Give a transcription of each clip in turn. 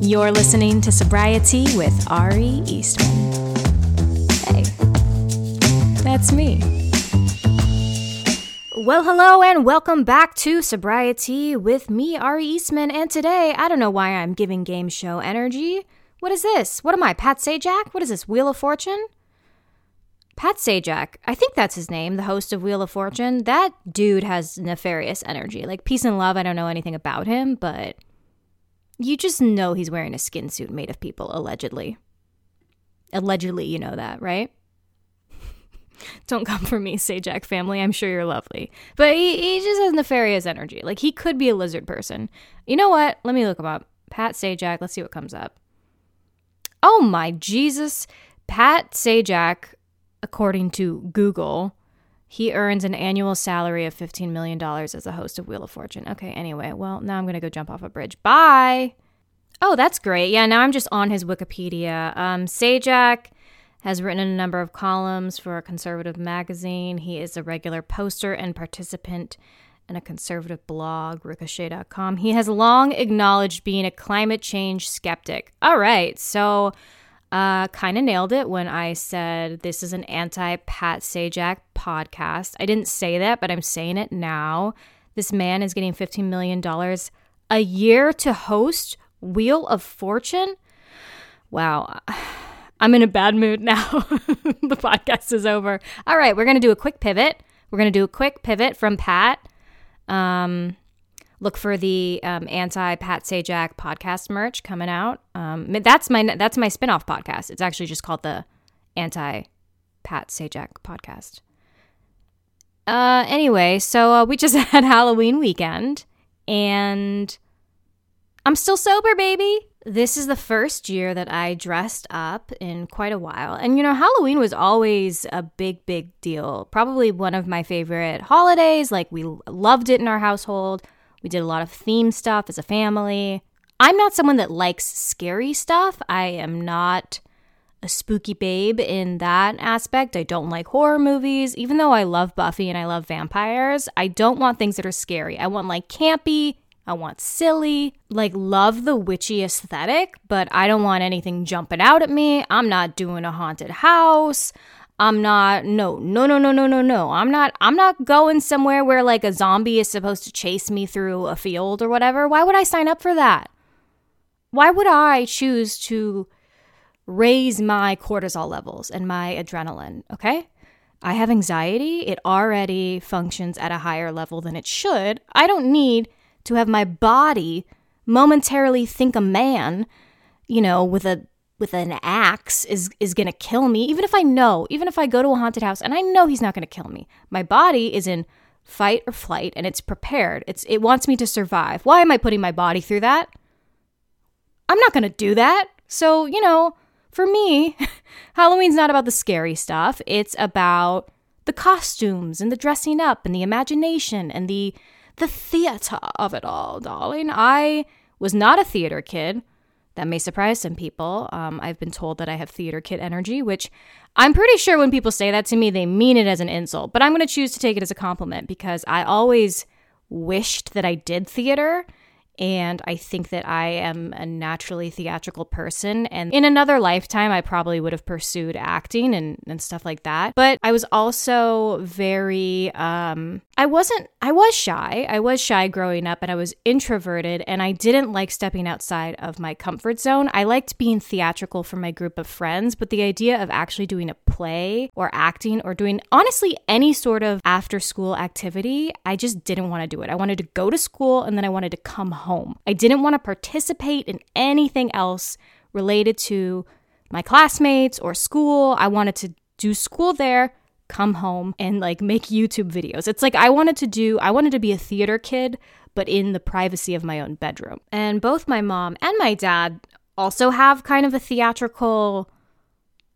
You're listening to Sobriety with Ari Eastman. Hey, that's me. Well, hello and welcome back to Sobriety with me, Ari Eastman. And today, I don't know why I'm giving game show energy. What is this? What am I, Pat Sajak? What is this, Wheel of Fortune? Pat Sajak, I think that's his name, the host of Wheel of Fortune. That dude has nefarious energy. Like peace and love, I don't know anything about him, but you just know he's wearing a skin suit made of people, allegedly. Allegedly, you know that, right? Don't come for me, Sajak family. I'm sure you're lovely. But he, he just has nefarious energy. Like he could be a lizard person. You know what? Let me look him up. Pat Sajak. Let's see what comes up. Oh my Jesus. Pat Sajak according to Google, he earns an annual salary of $15 million as a host of Wheel of Fortune. Okay, anyway, well, now I'm going to go jump off a bridge. Bye. Oh, that's great. Yeah, now I'm just on his Wikipedia. Um, Sajak has written a number of columns for a conservative magazine. He is a regular poster and participant in a conservative blog, ricochet.com. He has long acknowledged being a climate change skeptic. All right, so uh, kind of nailed it when I said this is an anti Pat Sajak podcast. I didn't say that, but I'm saying it now. This man is getting $15 million a year to host Wheel of Fortune. Wow. I'm in a bad mood now. the podcast is over. All right, we're going to do a quick pivot. We're going to do a quick pivot from Pat. Um, look for the um, anti Pat Sajak podcast merch coming out. Um, that's my that's my spinoff podcast. It's actually just called the anti Pat Sajak podcast. Uh, anyway, so uh, we just had Halloween weekend, and I'm still sober, baby. This is the first year that I dressed up in quite a while. And you know, Halloween was always a big, big deal. Probably one of my favorite holidays. Like, we loved it in our household. We did a lot of theme stuff as a family. I'm not someone that likes scary stuff. I am not a spooky babe in that aspect. I don't like horror movies. Even though I love Buffy and I love vampires, I don't want things that are scary. I want like campy, I want silly, like love the witchy aesthetic, but I don't want anything jumping out at me. I'm not doing a haunted house. I'm not no no no no no no no. I'm not I'm not going somewhere where like a zombie is supposed to chase me through a field or whatever. Why would I sign up for that? Why would I choose to raise my cortisol levels and my adrenaline, okay? I have anxiety. It already functions at a higher level than it should. I don't need to have my body momentarily think a man, you know, with a with an axe is is going to kill me even if i know even if i go to a haunted house and i know he's not going to kill me. My body is in fight or flight and it's prepared. It's it wants me to survive. Why am i putting my body through that? I'm not going to do that. So you know for me halloween's not about the scary stuff. It's about the costumes and the dressing up and the imagination and the the theater of it all darling. I was not a theater kid that may surprise some people. Um, I've been told that I have theater kid energy, which I'm pretty sure when people say that to me, they mean it as an insult. But I'm going to choose to take it as a compliment because I always wished that I did theater and I think that I am a naturally theatrical person. And in another lifetime, I probably would have pursued acting and, and stuff like that. But I was also very, um, I wasn't, I was shy. I was shy growing up and I was introverted and I didn't like stepping outside of my comfort zone. I liked being theatrical for my group of friends, but the idea of actually doing a play or acting or doing honestly any sort of after school activity, I just didn't want to do it. I wanted to go to school and then I wanted to come home. I didn't want to participate in anything else related to my classmates or school. I wanted to do school there, come home, and like make YouTube videos. It's like I wanted to do, I wanted to be a theater kid, but in the privacy of my own bedroom. And both my mom and my dad also have kind of a theatrical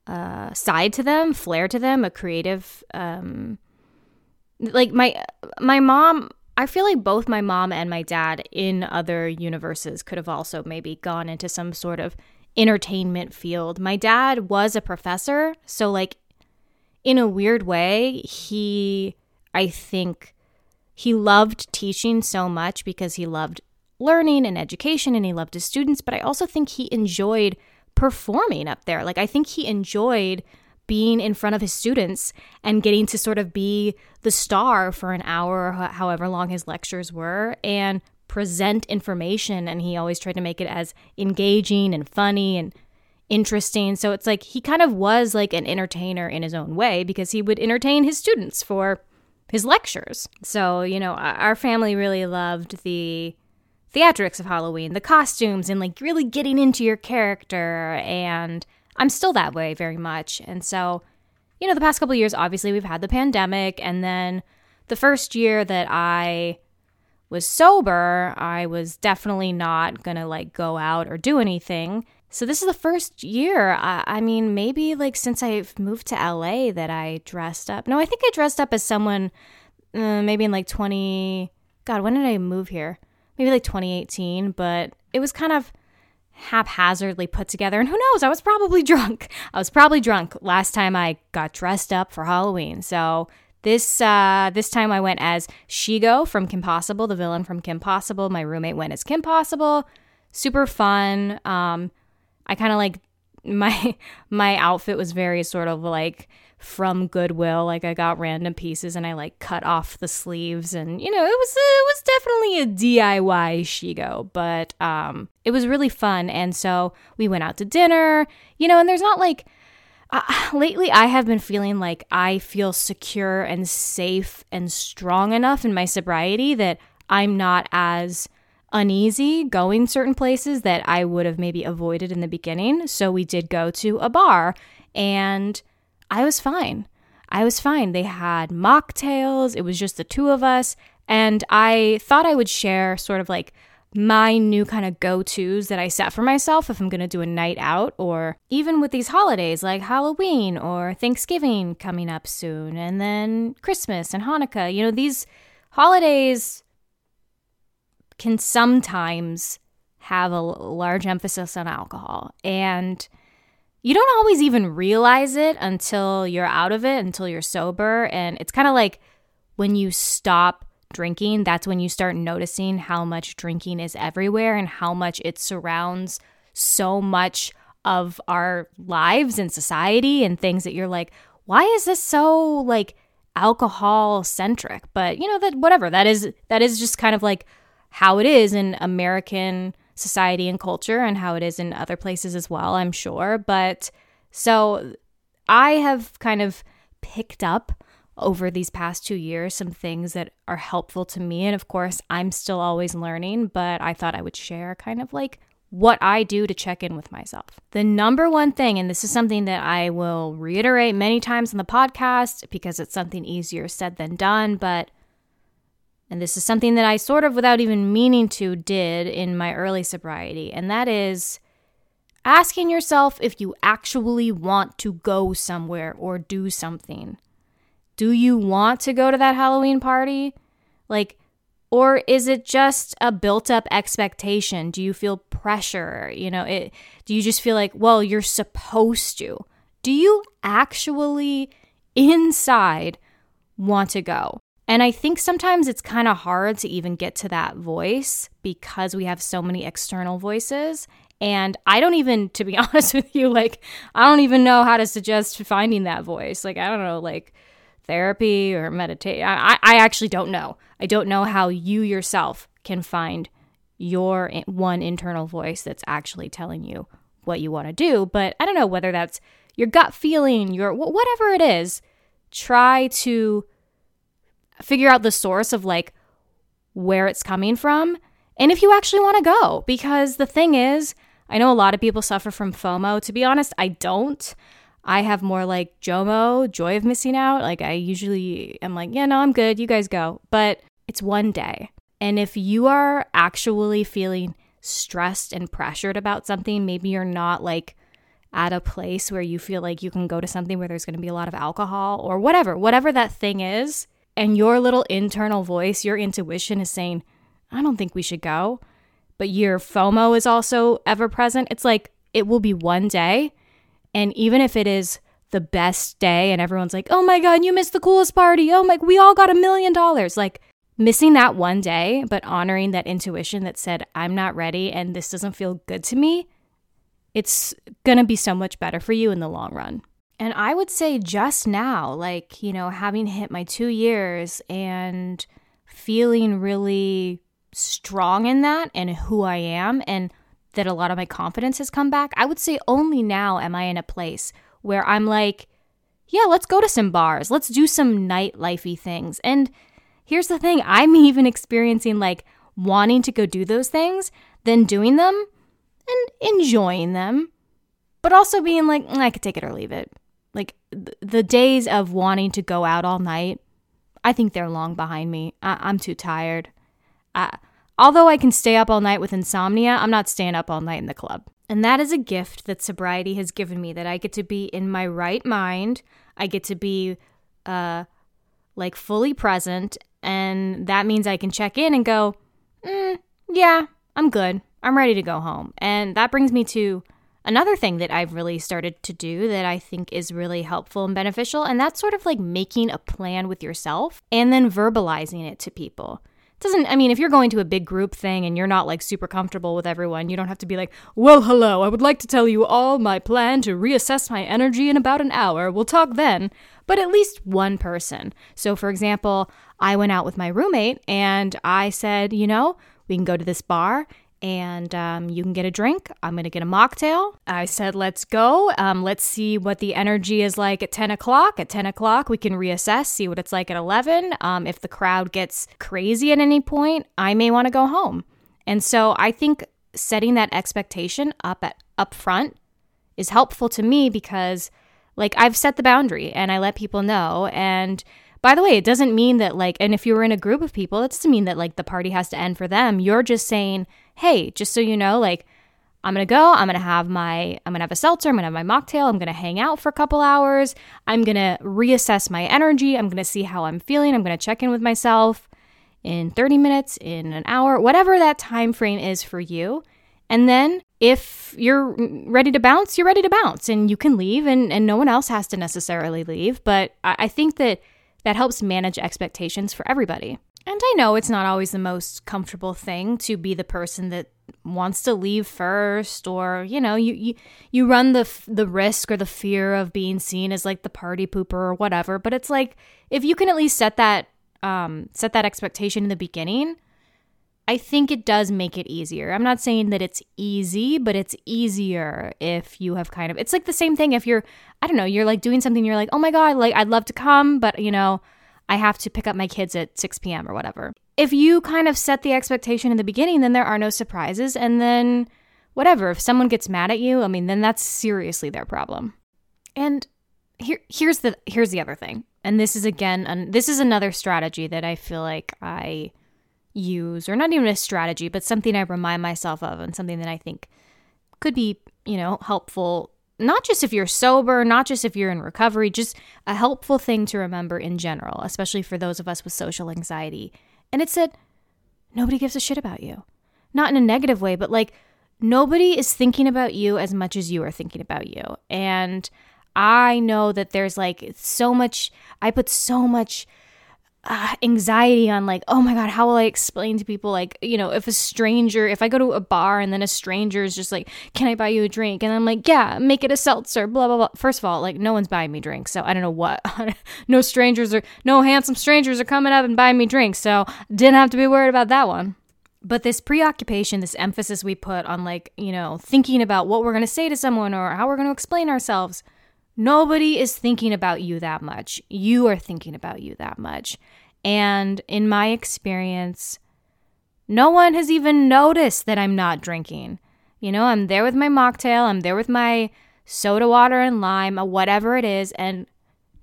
uh, side to them, flair to them, a creative. Um, like my my mom I feel like both my mom and my dad in other universes could have also maybe gone into some sort of entertainment field. My dad was a professor, so like in a weird way, he I think he loved teaching so much because he loved learning and education and he loved his students, but I also think he enjoyed performing up there. Like, I think he enjoyed being in front of his students and getting to sort of be the star for an hour or however long his lectures were and present information. And he always tried to make it as engaging and funny and interesting. So it's like he kind of was like an entertainer in his own way because he would entertain his students for his lectures. So, you know, our family really loved the theatrics of Halloween, the costumes, and like really getting into your character. And I'm still that way very much. And so, you know, the past couple years, obviously, we've had the pandemic. And then the first year that I was sober, I was definitely not gonna like go out or do anything. So this is the first year. I, I, mean, maybe like since I've moved to LA that I dressed up. No, I think I dressed up as someone. Uh, maybe in like 20. God, when did I move here? Maybe like 2018. But it was kind of haphazardly put together. And who knows? I was probably drunk. I was probably drunk last time I got dressed up for Halloween. So this uh, this time I went as Shego from Kim Possible, the villain from Kim Possible. My roommate went as Kim Possible. Super fun. Um, I kind of like my my outfit was very sort of like from Goodwill. Like I got random pieces and I like cut off the sleeves and you know, it was it was definitely a DIY Shego, but um it was really fun and so we went out to dinner, you know, and there's not like uh, lately I have been feeling like I feel secure and safe and strong enough in my sobriety that I'm not as uneasy going certain places that I would have maybe avoided in the beginning. So we did go to a bar and I was fine. I was fine. They had mocktails, it was just the two of us. And I thought I would share sort of like my new kind of go tos that I set for myself if I'm going to do a night out, or even with these holidays like Halloween or Thanksgiving coming up soon, and then Christmas and Hanukkah. You know, these holidays can sometimes have a large emphasis on alcohol. And you don't always even realize it until you're out of it, until you're sober. And it's kind of like when you stop drinking, that's when you start noticing how much drinking is everywhere and how much it surrounds so much of our lives and society and things that you're like, why is this so like alcohol centric? But you know that whatever that is that is just kind of like how it is in American society and culture and how it is in other places as well, I'm sure. But so I have kind of picked up over these past two years some things that are helpful to me. And of course, I'm still always learning, but I thought I would share kind of like what I do to check in with myself. The number one thing, and this is something that I will reiterate many times on the podcast because it's something easier said than done, but and this is something that I sort of, without even meaning to, did in my early sobriety. And that is asking yourself if you actually want to go somewhere or do something. Do you want to go to that Halloween party? Like, or is it just a built up expectation? Do you feel pressure? You know, it, do you just feel like, well, you're supposed to? Do you actually inside want to go? And I think sometimes it's kind of hard to even get to that voice because we have so many external voices. And I don't even, to be honest with you, like, I don't even know how to suggest finding that voice. Like, I don't know, like therapy or meditate. I, I actually don't know. I don't know how you yourself can find your one internal voice that's actually telling you what you want to do. But I don't know whether that's your gut feeling, your whatever it is. Try to figure out the source of like where it's coming from and if you actually want to go. Because the thing is, I know a lot of people suffer from FOMO. To be honest, I don't. I have more like JOMO, joy of missing out. Like I usually am like, yeah, no, I'm good. You guys go. But it's one day. And if you are actually feeling stressed and pressured about something, maybe you're not like at a place where you feel like you can go to something where there's going to be a lot of alcohol or whatever, whatever that thing is, and your little internal voice, your intuition is saying, I don't think we should go, but your FOMO is also ever present, it's like it will be one day. And even if it is the best day and everyone's like, oh my God, you missed the coolest party. Oh my, we all got a million dollars. Like, missing that one day, but honoring that intuition that said, I'm not ready and this doesn't feel good to me, it's gonna be so much better for you in the long run. And I would say just now, like, you know, having hit my two years and feeling really strong in that and who I am, and that a lot of my confidence has come back, I would say only now am I in a place where I'm like, yeah, let's go to some bars. Let's do some nightlifey things. And here's the thing I'm even experiencing like wanting to go do those things, then doing them and enjoying them, but also being like, mm, I could take it or leave it. Like th- the days of wanting to go out all night, I think they're long behind me. I- am too tired. I- although I can stay up all night with insomnia, I'm not staying up all night in the club. And that is a gift that sobriety has given me that I get to be in my right mind. I get to be uh like fully present and that means I can check in and go, mm, "Yeah, I'm good. I'm ready to go home." And that brings me to another thing that I've really started to do that I think is really helpful and beneficial, and that's sort of like making a plan with yourself and then verbalizing it to people. Doesn't i mean if you're going to a big group thing and you're not like super comfortable with everyone you don't have to be like well hello i would like to tell you all my plan to reassess my energy in about an hour. We'll talk then. But at least one person. So for example i went out with my roommate and i said you know we can go to this bar and um, you can get a drink. I'm going to get a mocktail. I said, let's go. Um, let's see what the energy is like at 10 o'clock. At 10 o'clock, we can reassess, see what it's like at 11. Um, if the crowd gets crazy at any point, I may want to go home. And so I think setting that expectation up at up front is helpful to me because like I've set the boundary and I let people know and by the way, it doesn't mean that like and if you were in a group of people, it doesn't mean that like the party has to end for them. You're just saying, hey, just so you know, like, I'm gonna go, I'm gonna have my, I'm gonna have a seltzer, I'm gonna have my mocktail, I'm gonna hang out for a couple hours, I'm gonna reassess my energy, I'm gonna see how I'm feeling, I'm gonna check in with myself in 30 minutes, in an hour, whatever that time frame is for you. And then if you're ready to bounce, you're ready to bounce and you can leave and, and no one else has to necessarily leave. But I, I think that that helps manage expectations for everybody. And I know it's not always the most comfortable thing to be the person that wants to leave first or you know you you, you run the the risk or the fear of being seen as like the party pooper or whatever but it's like if you can at least set that um set that expectation in the beginning I think it does make it easier. I'm not saying that it's easy, but it's easier if you have kind of it's like the same thing if you're I don't know, you're like doing something you're like, "Oh my god, like I'd love to come, but you know, I have to pick up my kids at 6 p.m. or whatever. If you kind of set the expectation in the beginning, then there are no surprises. And then, whatever, if someone gets mad at you, I mean, then that's seriously their problem. And here, here's the here's the other thing. And this is again, an, this is another strategy that I feel like I use, or not even a strategy, but something I remind myself of, and something that I think could be, you know, helpful not just if you're sober, not just if you're in recovery, just a helpful thing to remember in general, especially for those of us with social anxiety. And it said, nobody gives a shit about you. Not in a negative way, but like nobody is thinking about you as much as you are thinking about you. And I know that there's like so much, I put so much uh, anxiety on like oh my god how will i explain to people like you know if a stranger if i go to a bar and then a stranger is just like can i buy you a drink? And i'm like yeah make it a seltzer blah blah blah. First of all like no one's buying me drinks so i don't know what no strangers are no handsome strangers are coming up and buying me drinks so didn't have to be worried about that one. But this preoccupation this emphasis we put on like you know thinking about what we're going to say to someone or how we're going to explain ourselves Nobody is thinking about you that much. You are thinking about you that much. And in my experience, no one has even noticed that I'm not drinking. You know, I'm there with my mocktail, I'm there with my soda water and lime, or whatever it is, and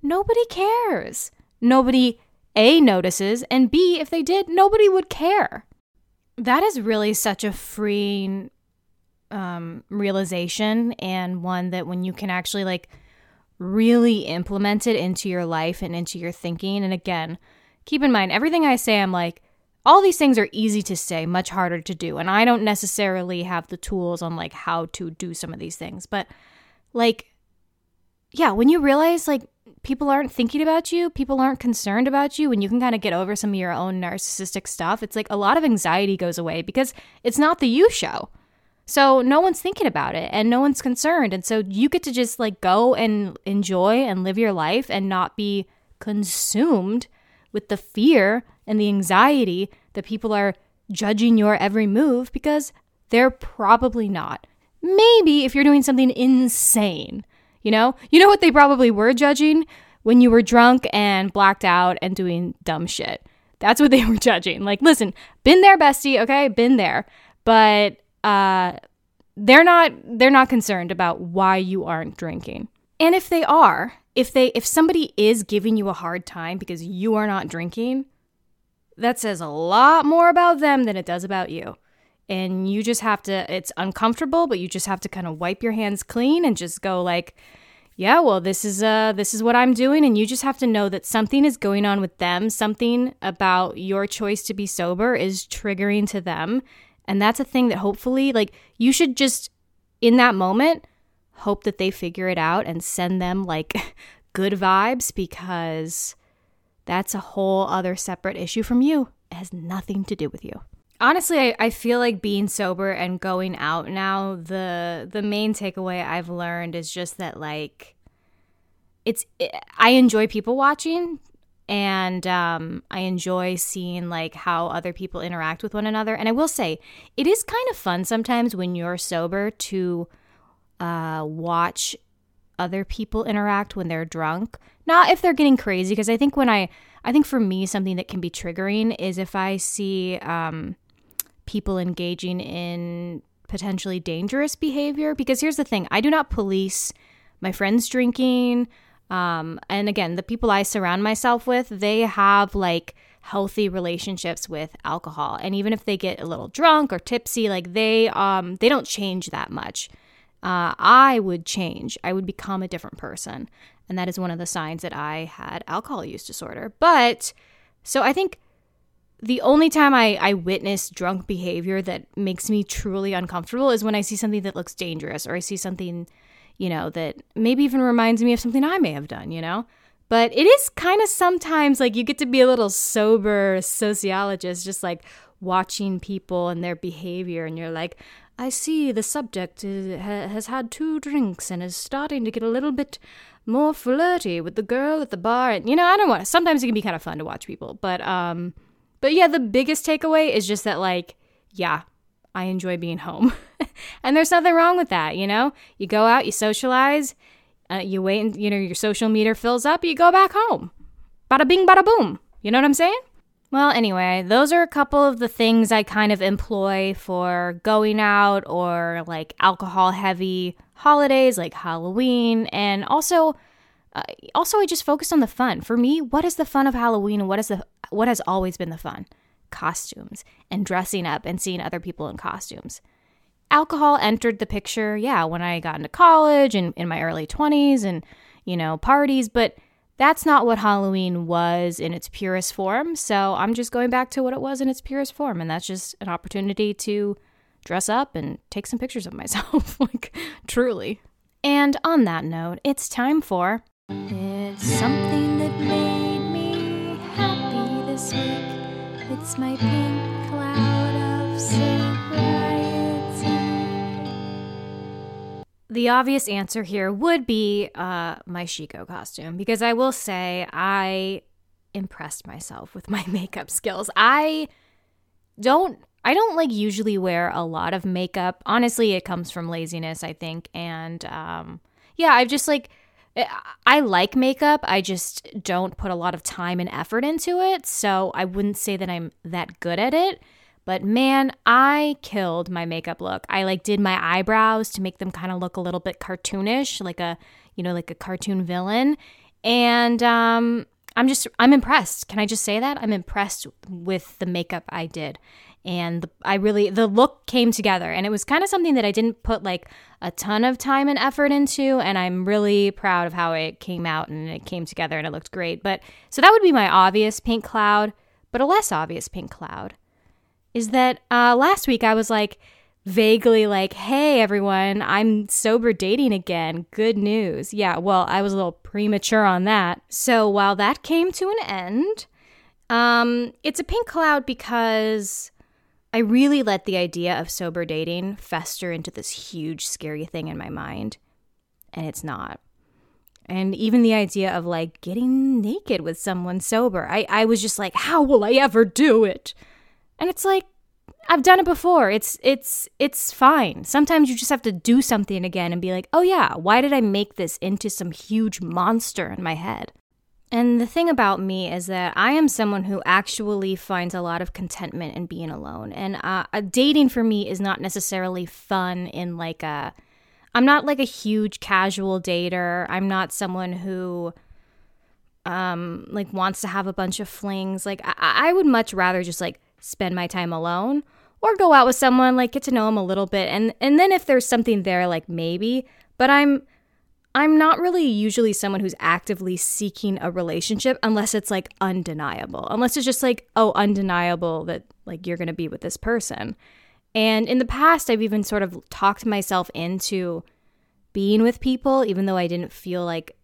nobody cares. Nobody, A, notices, and B, if they did, nobody would care. That is really such a freeing um, realization, and one that when you can actually like really implement it into your life and into your thinking. And again, keep in mind, everything I say, I'm like, all these things are easy to say, much harder to do. And I don't necessarily have the tools on like how to do some of these things. But like, yeah, when you realize like people aren't thinking about you, people aren't concerned about you, and you can kind of get over some of your own narcissistic stuff, it's like a lot of anxiety goes away because it's not the you show. So no one's thinking about it and no one's concerned. And so you get to just like go and enjoy and live your life and not be consumed with the fear and the anxiety that people are judging your every move because they're probably not. Maybe if you're doing something insane, you know? You know what they probably were judging? When you were drunk and blacked out and doing dumb shit. That's what they were judging. Like, listen, been there, bestie, okay? Been there. But uh they're not they're not concerned about why you aren't drinking. And if they are, if they if somebody is giving you a hard time because you are not drinking, that says a lot more about them than it does about you. And you just have to it's uncomfortable, but you just have to kind of wipe your hands clean and just go like, yeah, well, this is uh this is what I'm doing and you just have to know that something is going on with them, something about your choice to be sober is triggering to them. And that's a thing that hopefully like you should just in that moment hope that they figure it out and send them like good vibes because that's a whole other separate issue from you. It has nothing to do with you. Honestly, I, I feel like being sober and going out now, the the main takeaway I've learned is just that like it's it, I enjoy people watching and um, I enjoy seeing like how other people interact with one another. And I will say, it is kind of fun sometimes when you're sober to uh, watch other people interact when they're drunk. Not if they're getting crazy, because I think when I, I think for me, something that can be triggering is if I see um, people engaging in potentially dangerous behavior. Because here's the thing I do not police my friends drinking. Um, and again, the people I surround myself with, they have like healthy relationships with alcohol. And even if they get a little drunk or tipsy, like they um they don't change that much uh, I would change. I would become a different person. And that is one of the signs that I had alcohol use disorder. But so I think the only time I, I witness drunk behavior that makes me truly uncomfortable is when I see something that looks dangerous or I see something, you know, that maybe even reminds me of something I may have done, you know? But it is kind of sometimes like you get to be a little sober sociologist, just like watching people and their behavior, and you're like, I see the subject is, ha, has had two drinks and is starting to get a little bit more flirty with the girl at the bar. And, you know, I don't want. Sometimes it can be kind of fun to watch people, but um, but yeah, the biggest takeaway is just that like, yeah, I enjoy being home, and there's nothing wrong with that. You know, you go out, you socialize, uh, you wait, and you know your social meter fills up, you go back home. Bada bing, bada boom. You know what I'm saying? Well, anyway, those are a couple of the things I kind of employ for going out or like alcohol heavy holidays like Halloween and also uh, also I just focus on the fun. For me, what is the fun of Halloween and what is the what has always been the fun? Costumes and dressing up and seeing other people in costumes. Alcohol entered the picture, yeah, when I got into college and in my early 20s and you know, parties, but that's not what Halloween was in its purest form. So I'm just going back to what it was in its purest form. And that's just an opportunity to dress up and take some pictures of myself. like, truly. And on that note, it's time for. It's something that made me happy this week. It's my pink cloud of the obvious answer here would be uh, my Shego costume because I will say I impressed myself with my makeup skills. I don't I don't like usually wear a lot of makeup. Honestly, it comes from laziness, I think. And um, yeah, I've just like I like makeup. I just don't put a lot of time and effort into it. So I wouldn't say that I'm that good at it. But man, I killed my makeup look. I like did my eyebrows to make them kind of look a little bit cartoonish, like a, you know, like a cartoon villain. And um I'm just I'm impressed. Can I just say that? I'm impressed with the makeup I did. And the, I really the look came together and it was kind of something that I didn't put like a ton of time and effort into and I'm really proud of how it came out and it came together and it looked great. But so that would be my obvious pink cloud, but a less obvious pink cloud is that uh, last week I was like, vaguely like, hey, everyone, I'm sober dating again. Good news. Yeah, well, I was a little premature on that. So while that came to an end, um, it's a pink cloud because I really let the idea of sober dating fester into this huge, scary thing in my mind. And it's not. And even the idea of like getting naked with someone sober, I, I was just like, how will I ever do it? And it's like, I've done it before. It's it's it's fine. Sometimes you just have to do something again and be like, "Oh yeah, why did I make this into some huge monster in my head?" And the thing about me is that I am someone who actually finds a lot of contentment in being alone. And uh, dating for me is not necessarily fun in like a. I'm not like a huge casual dater. I'm not someone who um like wants to have a bunch of flings. Like I, I would much rather just like spend my time alone or go out with someone like get to know them a little bit and and then if there's something there like maybe but i'm i'm not really usually someone who's actively seeking a relationship unless it's like undeniable unless it's just like oh undeniable that like you're going to be with this person and in the past i've even sort of talked myself into being with people even though i didn't feel like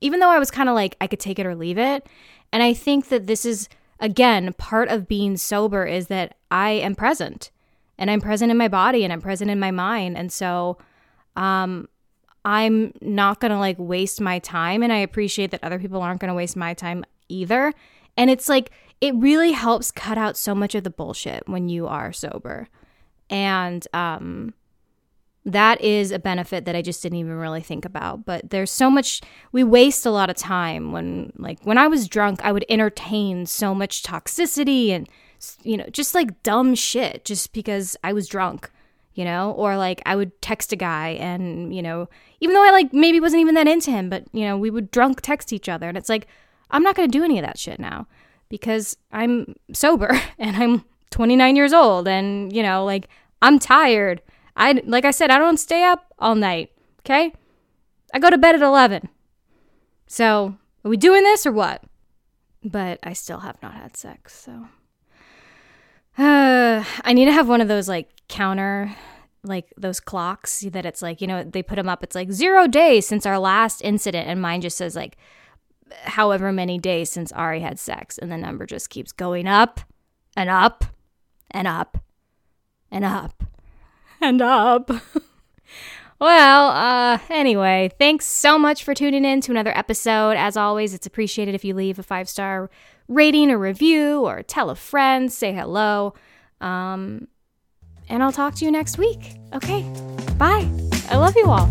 even though i was kind of like i could take it or leave it and i think that this is again, part of being sober is that I am present and I'm present in my body and I'm present in my mind. And so um, I'm not going to like waste my time. And I appreciate that other people aren't going to waste my time either. And it's like, it really helps cut out so much of the bullshit when you are sober. And um, that is a benefit that I just didn't even really think about. But there's so much, we waste a lot of time when, like, when I was drunk, I would entertain so much toxicity and, you know, just like dumb shit just because I was drunk, you know? Or like I would text a guy and, you know, even though I like maybe wasn't even that into him, but, you know, we would drunk text each other. And it's like, I'm not going to do any of that shit now because I'm sober and I'm 29 years old and, you know, like, I'm tired I like I said, I don't stay up all night. Okay, I go to bed at eleven. So are we doing this or what? But I still have not had sex. So I need to have one of those like counter like those clocks that it's like you know they put them up it's like zero days since our last incident and mine just says like however many days since ari had sex and the number just keeps going up and up and up and up and up. well, uh, anyway, thanks so much for tuning in to another episode. As always, it's appreciated if you leave a five star rating or review or tell a friend, say hello. Um, and I'll talk to you next week. Okay, bye. I love you all.